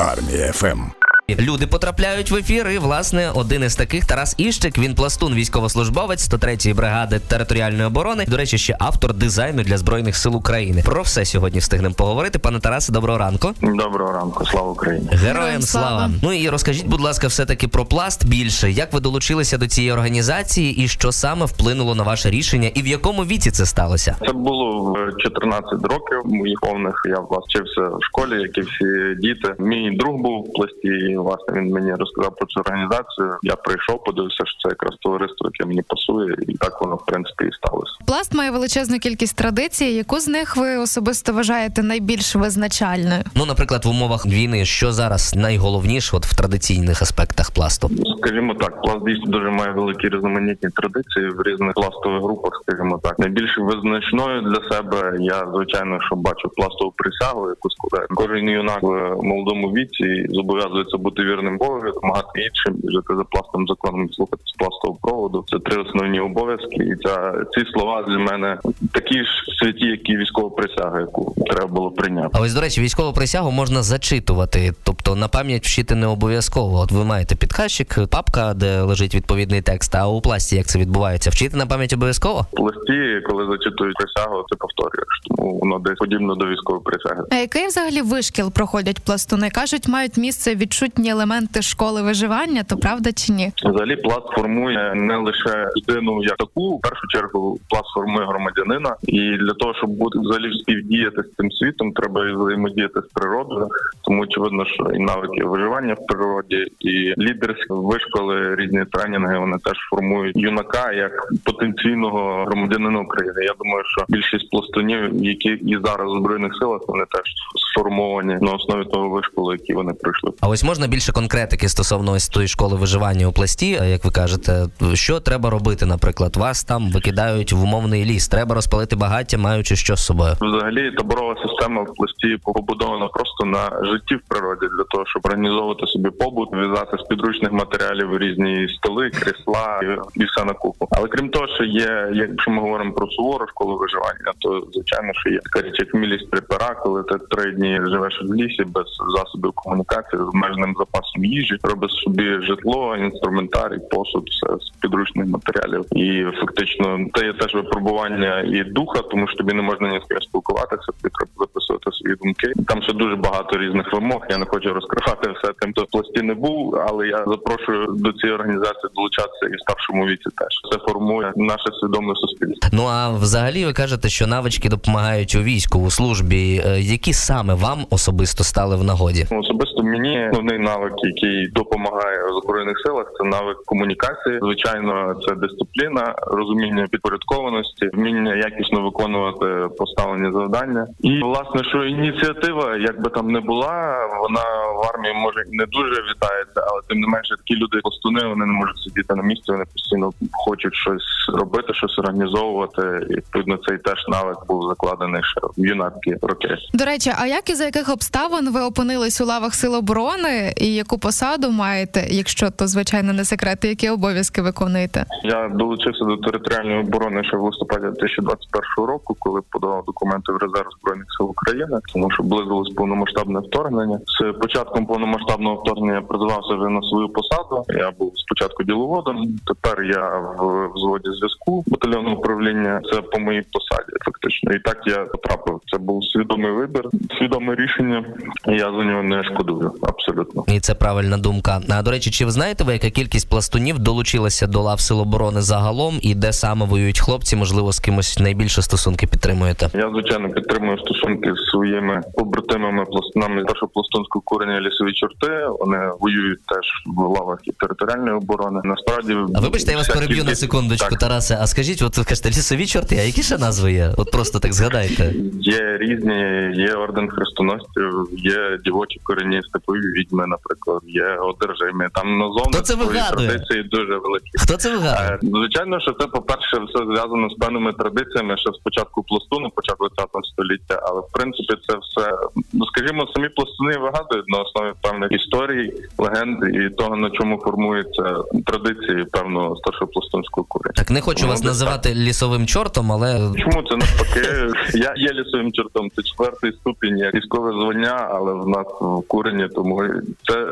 Армія ФМ. Люди потрапляють в ефір. І власне один із таких Тарас Іщик. Він пластун, військовослужбовець 103-ї бригади територіальної оборони. До речі, ще автор дизайну для збройних сил України. Про все сьогодні встигнемо поговорити. Пане Тарасе, доброго ранку. Доброго ранку, слава Україні. Героям слава. Ну і розкажіть, будь ласка, все таки про пласт більше. Як ви долучилися до цієї організації, і що саме вплинуло на ваше рішення, і в якому віці це сталося? Це було в 14 років моїх повних. Я власне вчився в школі, як і всі діти. Мій друг був в пласті. Власне він мені розказав про цю організацію. Я прийшов, подивився, що це якраз товариство, яке мені пасує, і так воно в принципі і сталося. Пласт має величезну кількість традицій. Яку з них ви особисто вважаєте найбільш визначальною? Ну, наприклад, в умовах війни, що зараз найголовніше, от в традиційних аспектах пласту? Скажімо так, пласт дійсно дуже має великі різноманітні традиції в різних пластових групах. Скажімо так, найбільш визначною для себе я звичайно, що бачу пластову присягу, яку складає кожен юнак в молодому віці зобов'язується бути вірним Богові, допомагати іншим жити за пластовим законом, і слухатися пластового проводу. Це три основні обов'язки, і ця ці слова для мене такі ж святі, як і військова присяга, яку треба було прийняти. А ось до речі, військову присягу можна зачитувати, тобто на пам'ять вчити не обов'язково. От ви маєте підказчик, папка, де лежить відповідний текст. А у пласті як це відбувається? Вчити на пам'ять обов'язково? В листі, коли зачитують присягу, ти повторюєш, тому воно десь подібно до військової присяги. А який взагалі вишкіл проходять пластуни? кажуть, мають місце відчутні елементи школи виживання, то правда чи ні? Взагалі пласт формує не лише людину як таку, в першу чергу пласт формує громадянина, і для того, щоб бути взагалі співдіяти з цим світом, треба і взаємодіяти з природою. Тому очевидно, що і навики виживання в природі, і лідерські вишколи, різні тренінги вони теж формують юнака як потенційного громадянина України. Я думаю, що більшість пластунів, які і зараз у збройних силах, вони теж сформовані на основі того вишколу, який вони пройшли. А ось можна більше конкретики стосовно ось тої школи виживання у пласті, а як ви кажете, що треба робити? Наприклад, вас там викидають в умовний ліс. Треба розпалити багаття, маючи що з собою. Взагалі таборова система в пласті побудована просто на житті в природі для того, щоб організовувати собі побут, в'язати з підручних матеріалів різні столи, крісла і, і все на купу. Але крім того, що є, якщо ми говоримо про сувору школу виживання, то звичайно, що є така річ, як мілість припера, коли ти три дні живеш в лісі без засобів комунікації з обмеженим запасом їжі, робиш собі житло, інструментарій, посуд, все з підручних матеріалів. І фактично це є теж випробування і духа, тому що тобі не можна ні з ким спілкуватися, тобі треба записувати свої думки. Там ще дуже багато різних вимог. Я не хочу розкривати все тим, хто в пласті не був, але я запрошую до цієї організації долучатися і в старшому віці. Теж це формує наше свідоме суспільство. Ну а взагалі ви кажете, що навички допомагають у війську у службі. Е, Які саме вам особисто стали в нагоді? Особисто мені основний навик, який допомагає в збройних силах, це навик комунікації. Звичайно, це дисципліна, розуміння підпорядкованості, вміння якісно виконувати поставлені завдання. І власне, що ініціатива, як би там не була, вона в армії може не дуже вітається, але тим не менше такі люди пластуни, вони не можуть сидіти на місці. Вони постійно хочуть щось робити, щось організовувати. І відповідно цей теж навик був закладений ще в юнацькі роки. До речі, а як і за яких обставин ви опинились у лавах сил оборони і яку посаду маєте, якщо то звичайно не секрет, які обов'язки виконуєте? Я долучився до територіальної оборони ще в листопаді 2021 року, коли подавав документи в резерв збройних сил України, тому що близилось повномасштабне вторгнення. З початком повномасштабного вторгнення я призивався вже на свою посаду. Я був спочатку діловодом. Тепер я в взводі зв'язку батальйонного управління. Це по моїй посаді, фактично. І так я потрапив. Це був свідомий вибір, свідоме рішення. і Я за нього не шкодую. Абсолютно. І це правильна думка. А до речі, чи ви знаєте ви, яка кількість пластунів долучилася до лав сил оборони загалом, і де саме воюють хлопці? Можливо, з кимось найбільше стосунки підтримуєте? Я звичайно підтримую стосунки з своїми побратимами пластунами першого пластунського курення лісові чорти. Вони воюють теж в лавах і територіальної оборони. Насправді, А вибачте, я вас переб'ю на секундочку, Так. Тарасе. А скажіть, от ви кажете, лісові чорти, а які ще назви є? От просто так згадайте. Є різні, є орден хрестоносців, є дівочі корені степові відьми, наприклад, є одержими. Там назовно свої традиції дуже великі. Хто це вигадує? Е, Звичайно, що це, по-перше, все зв'язано з певними традиціями, ще спочатку пластуну, початку ХХ століття, але в принципі це все, ну скажімо, самі пластуни вигадують на основі певних історій, легенд і того, на чому формуються традиції певного старшого пластунського курення. Так не хочу Ну, вас називати лісовим чортом, але Чому це навпаки? Я є лісовим чортом. Це четвертий ступінь, як військове звання, але в нас в курені, тому це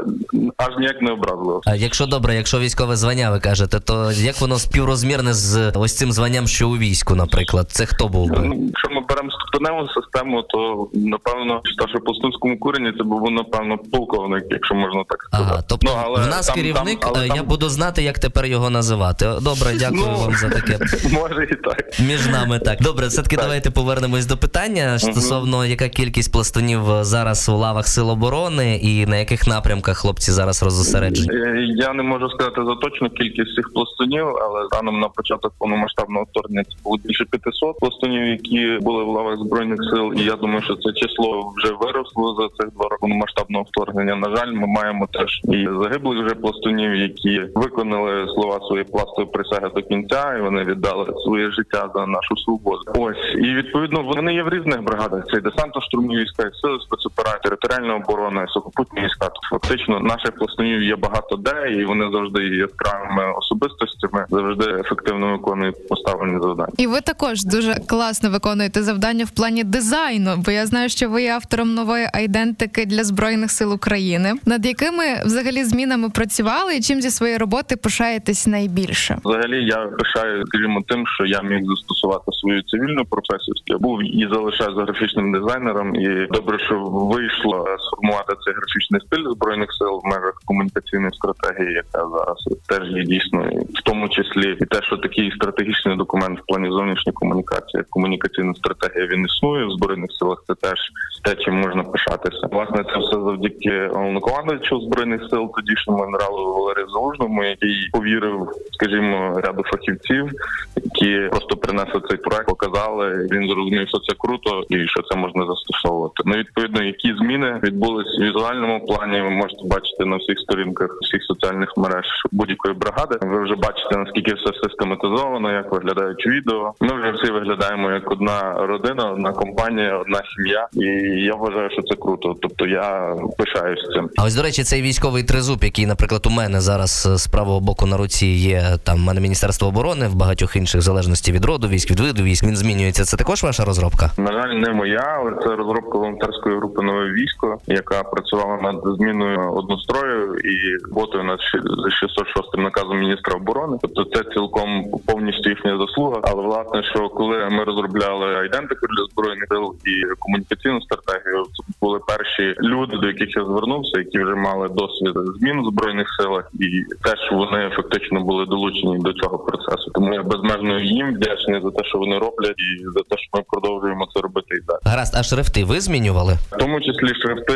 аж ніяк не образливо. А якщо добре, якщо військове звання, ви кажете, то як воно співрозмірне з ось цим званням, що у війську, наприклад, це хто був би? Ну, Якщо ми беремо ступеневу систему, то напевно в старшопостунському курені це був напевно полковник, якщо можна так сказати. Ага, тобто Ну, але в нас там- керівник, там- але е, я там- буду знати, як тепер його називати. Добре, дякую Ну, вам за таке. Може і так. Між нами так. Добре, все-таки Так. давайте повернемось до питання стосовно яка кількість пластунів е, зараз у лавах Сил оборони і на яких напрямках хлопці зараз розосереджені. Е, Я не можу сказати за точну кількість цих пластунів, але станом на початок повномасштабного вторгнення було більше 500 пластунів, які були в лавах збройних сил. І я думаю, що це число вже виросло за цих два роки повномасштабного вторгнення. На жаль, ми маємо теж і загиблих вже пластунів, які виконали слова своєї пластової присяги до кінця, і вони віддали своє життя за нашу свободу. Ось і відповідно вони є в різних бригадах. Це і десантно-штурмові війська, сили спецоперації, територіальна оборона, сухопутні війська. Тобто, Фактично, наших пластунів є багато де, і вони завжди є яскравими особистостями, завжди ефективно виконують поставлені завдання. І ви також дуже класно виконуєте завдання в плані дизайну, бо я знаю, що ви є автором нової айдентики для збройних сил України. Над якими взагалі змінами працювали, і чим зі своєї роботи пишаєтесь найбільше? Взагалі я пишаю, скажімо, тим, що я міг застосувати свою цивільну професію. Я був і залишаюся графічним дизайнером, і добре, що вийшло сформувати цей графічний стиль збройних сил в межах комунікаційної стратегії, яка зараз теж є дійсно, в тому числі і те, що такий стратегічний документ в плані зовнішньої комунікації, комунікаційна стратегія, він існує в збройних силах. Це теж те, чим можна пишатися. Власне, це все завдяки головнокомандуючу збройних сил, тодішньому генералу Валерію Залужному, який повірив, скажімо, ряду фахівців, які просто принесли цей проект, показали. Він зрозумів, що це круто і що це можна застосовувати. Ну відповідно, які зміни відбулись в візуальному плані. Ви можете бачити на всіх сторінках всіх соціальних мереж будь-якої бригади. Ви вже бачите наскільки все систематизовано, як виглядають відео. Ми вже всі виглядаємо як одна родина, одна компанія, одна сім'я. І я вважаю, що це круто. Тобто я пишаюсь цим. А ось до речі, цей військовий тризуб, який, наприклад, у мене зараз е, з правого боку на руці є там у мене міністерство оборони в багатьох інших в залежності від роду військ, від виду військ. Він змінюється. Це також ваша розробка? На жаль, не моя, але це розробка волонтерської групи нове військо, яка працювала над зміною однострою і роботою над щ- за 606 наказом міністра оборони. Тобто це цілком повністю їхня заслуга. Але власне, що коли ми розробляли айдентику для збройних сил і комунікаційну стратегію, були перші люди, до яких я звернувся, які вже мали досвід змін в збройних силах, і теж вони фактично були долучені до цього процесу. Тому я безмежно їм вдячний за те, що вони роблять, і за те, що ми продовжуємо це робити і далі. Гаразд, а шрифти ви змінювали? В тому числі шрифти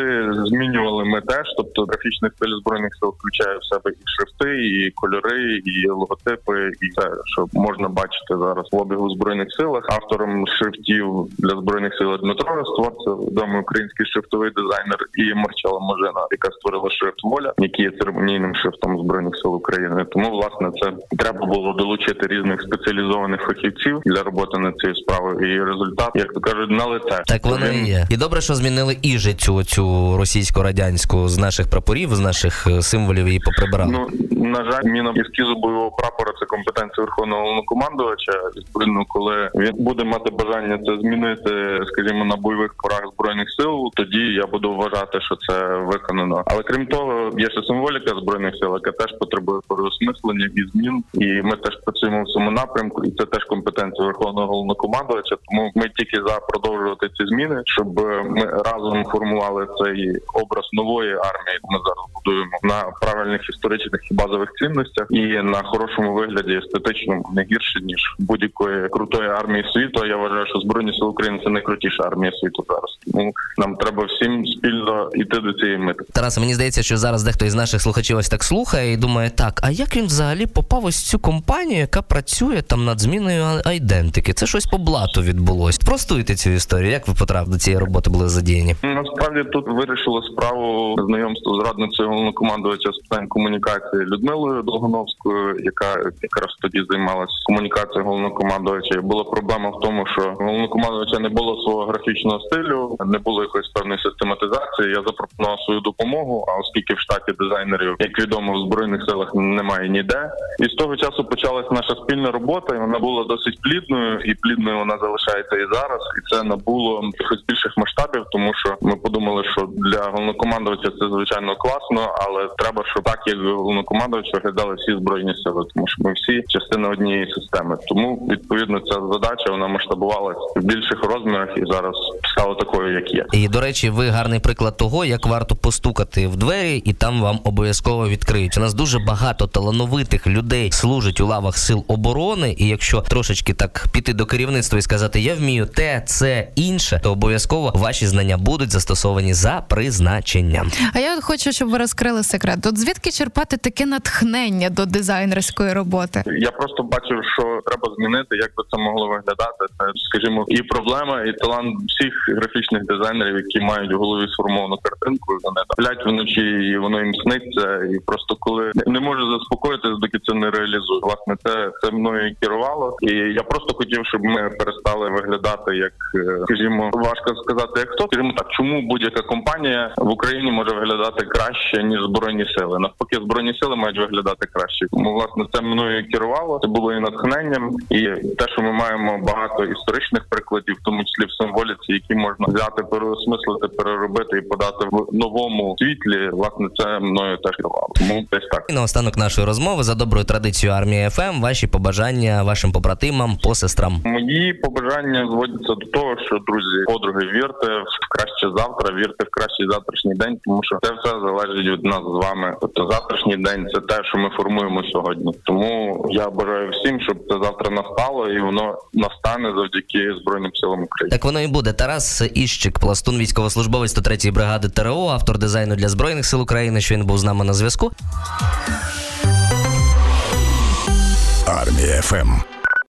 змінювали ми теж. Тобто графічний стиль збройних сил включає в себе і шрифти, і кольори, і логотипи, і все, що можна бачити зараз в обігу в збройних силах. Автором шрифтів для збройних сил Дмитро Роствор, це відомий український шрифтовий дизайнер, і Марчела Можена, яка створила шрифт воля, який є церемонійним шрифтом збройних сил України. Тому власне це треба було долучити різних спеціалізованих фахівців для роботи над цією справою. І результат, як то кажуть, на лице. Так воно і є. Добре, що змінили іжицю цю російсько-радянську з наших прапорів, з наших е, символів її поприбирали. Ну на жаль, міна ескізу бойового прапора це компетенція верховного головнокомандувача. Відповідно, коли він буде мати бажання це змінити, скажімо, на бойових порах збройних сил, тоді я буду вважати, що це виконано. Але крім того, є ще символіка збройних сил, яка теж потребує переосмислення і змін. І ми теж працюємо в цьому напрямку, і це теж компетенція верховного головнокомандувача. Тому ми тільки за продовжувати ці зміни, щоб ми разом формували цей образ нової армії. Ми зараз будуємо на правильних історичних і базових цінностях і на хорошому вигляді естетичному не гірше ніж будь-якої крутої армії світу. Я вважаю, що збройні сили України це найкрутіша армія світу зараз. Тому нам треба всім спільно йти до цієї мети. Тараса, мені здається, що зараз дехто із наших слухачів ось так слухає і думає, так, а як він взагалі попав ось цю компанію, яка працює там над зміною айдентики? Це щось по блату відбулось. Простуйте цю історію. Як ви потрапили до цієї роботи були задіяні? Насправді тут вирішили справу знайомство з радницею головнокомандувача з питань комунікації Людмилою Долгоновською, яка якраз тоді займалася комунікацією головнокомандувача. Була проблема в тому, що головнокомандувача не було свого графічного стилю, не було якоїсь певної систематизації. Я запропонував свою допомогу. А оскільки в штаті дизайнерів, як відомо, в збройних силах немає ніде, і з того часу почалась наша спільна робота, і вона була досить плідною, і плідною вона залишається і зараз. І це набуло якихось більших масштабів, тому що ми подумали, що для головнокомандувача це звичайно класно, але треба, щоб так як головнокомандувач виглядали всі збройні сили, тому що ми всі частина однієї системи. Тому відповідно ця задача вона масштабувалась в більших розмірах і зараз стала такою, як є. І до речі, ви гарний приклад того, як варто постукати в двері, і там вам обов'язково відкриють. У нас дуже багато талановитих людей служить у лавах сил оборони. І якщо трошечки так піти до керівництва і сказати, я вмію те, це інше, то обов'язково ваші знання будуть застосовані за призначенням. А я от хочу, щоб ви розкрили секрет. От звідки черпати таке натхнення до дизайнерської роботи? Я просто бачив, що треба змінити, як би це могло виглядати. Це, скажімо, і проблема, і талант всіх графічних дизайнерів, які мають в голові сформовану картинку. Вони сплять вночі, і воно їм сниться. І просто коли не можу заспокоїтися, доки це не реалізую. Власне, це це мною і керувало. І я просто хотів, щоб ми перестали виглядати як, е, скажімо, важко сказати, як хто. Скажімо так, чому будь-яка компанія в Україні може виглядати краще ніж збройні сили. Навпаки, збройні сили мають виглядати краще. Тому власне це мною і керувало. Це було і натхненням, і те, що ми маємо багато історичних прикладів, в тому числі в символіці, які можна взяти, переосмислити, переробити і подати в новому світлі. Власне, це мною теж керувало. Тому десь так. І наостанок нашої розмови за доброю традицією армії ФМ. Ваші побажання вашим побратимам, посестрам. Мої побажання зводяться до того, що друзі, подруги, вірте в краще завтра, вірте в кращий завтрашній день, тому що це все залежить від нас з вами. Тобто завтрашній день це те, що ми формуємо сьогодні. Тому я бажаю всім, щоб це завтра настало, і воно настане завдяки збройним силам України. Так воно і буде. Тарас Іщик, пластун, військовослужбовець 103-ї бригади ТРО, автор дизайну для збройних сил України. Що він був з нами на зв'язку. Армія ФМ.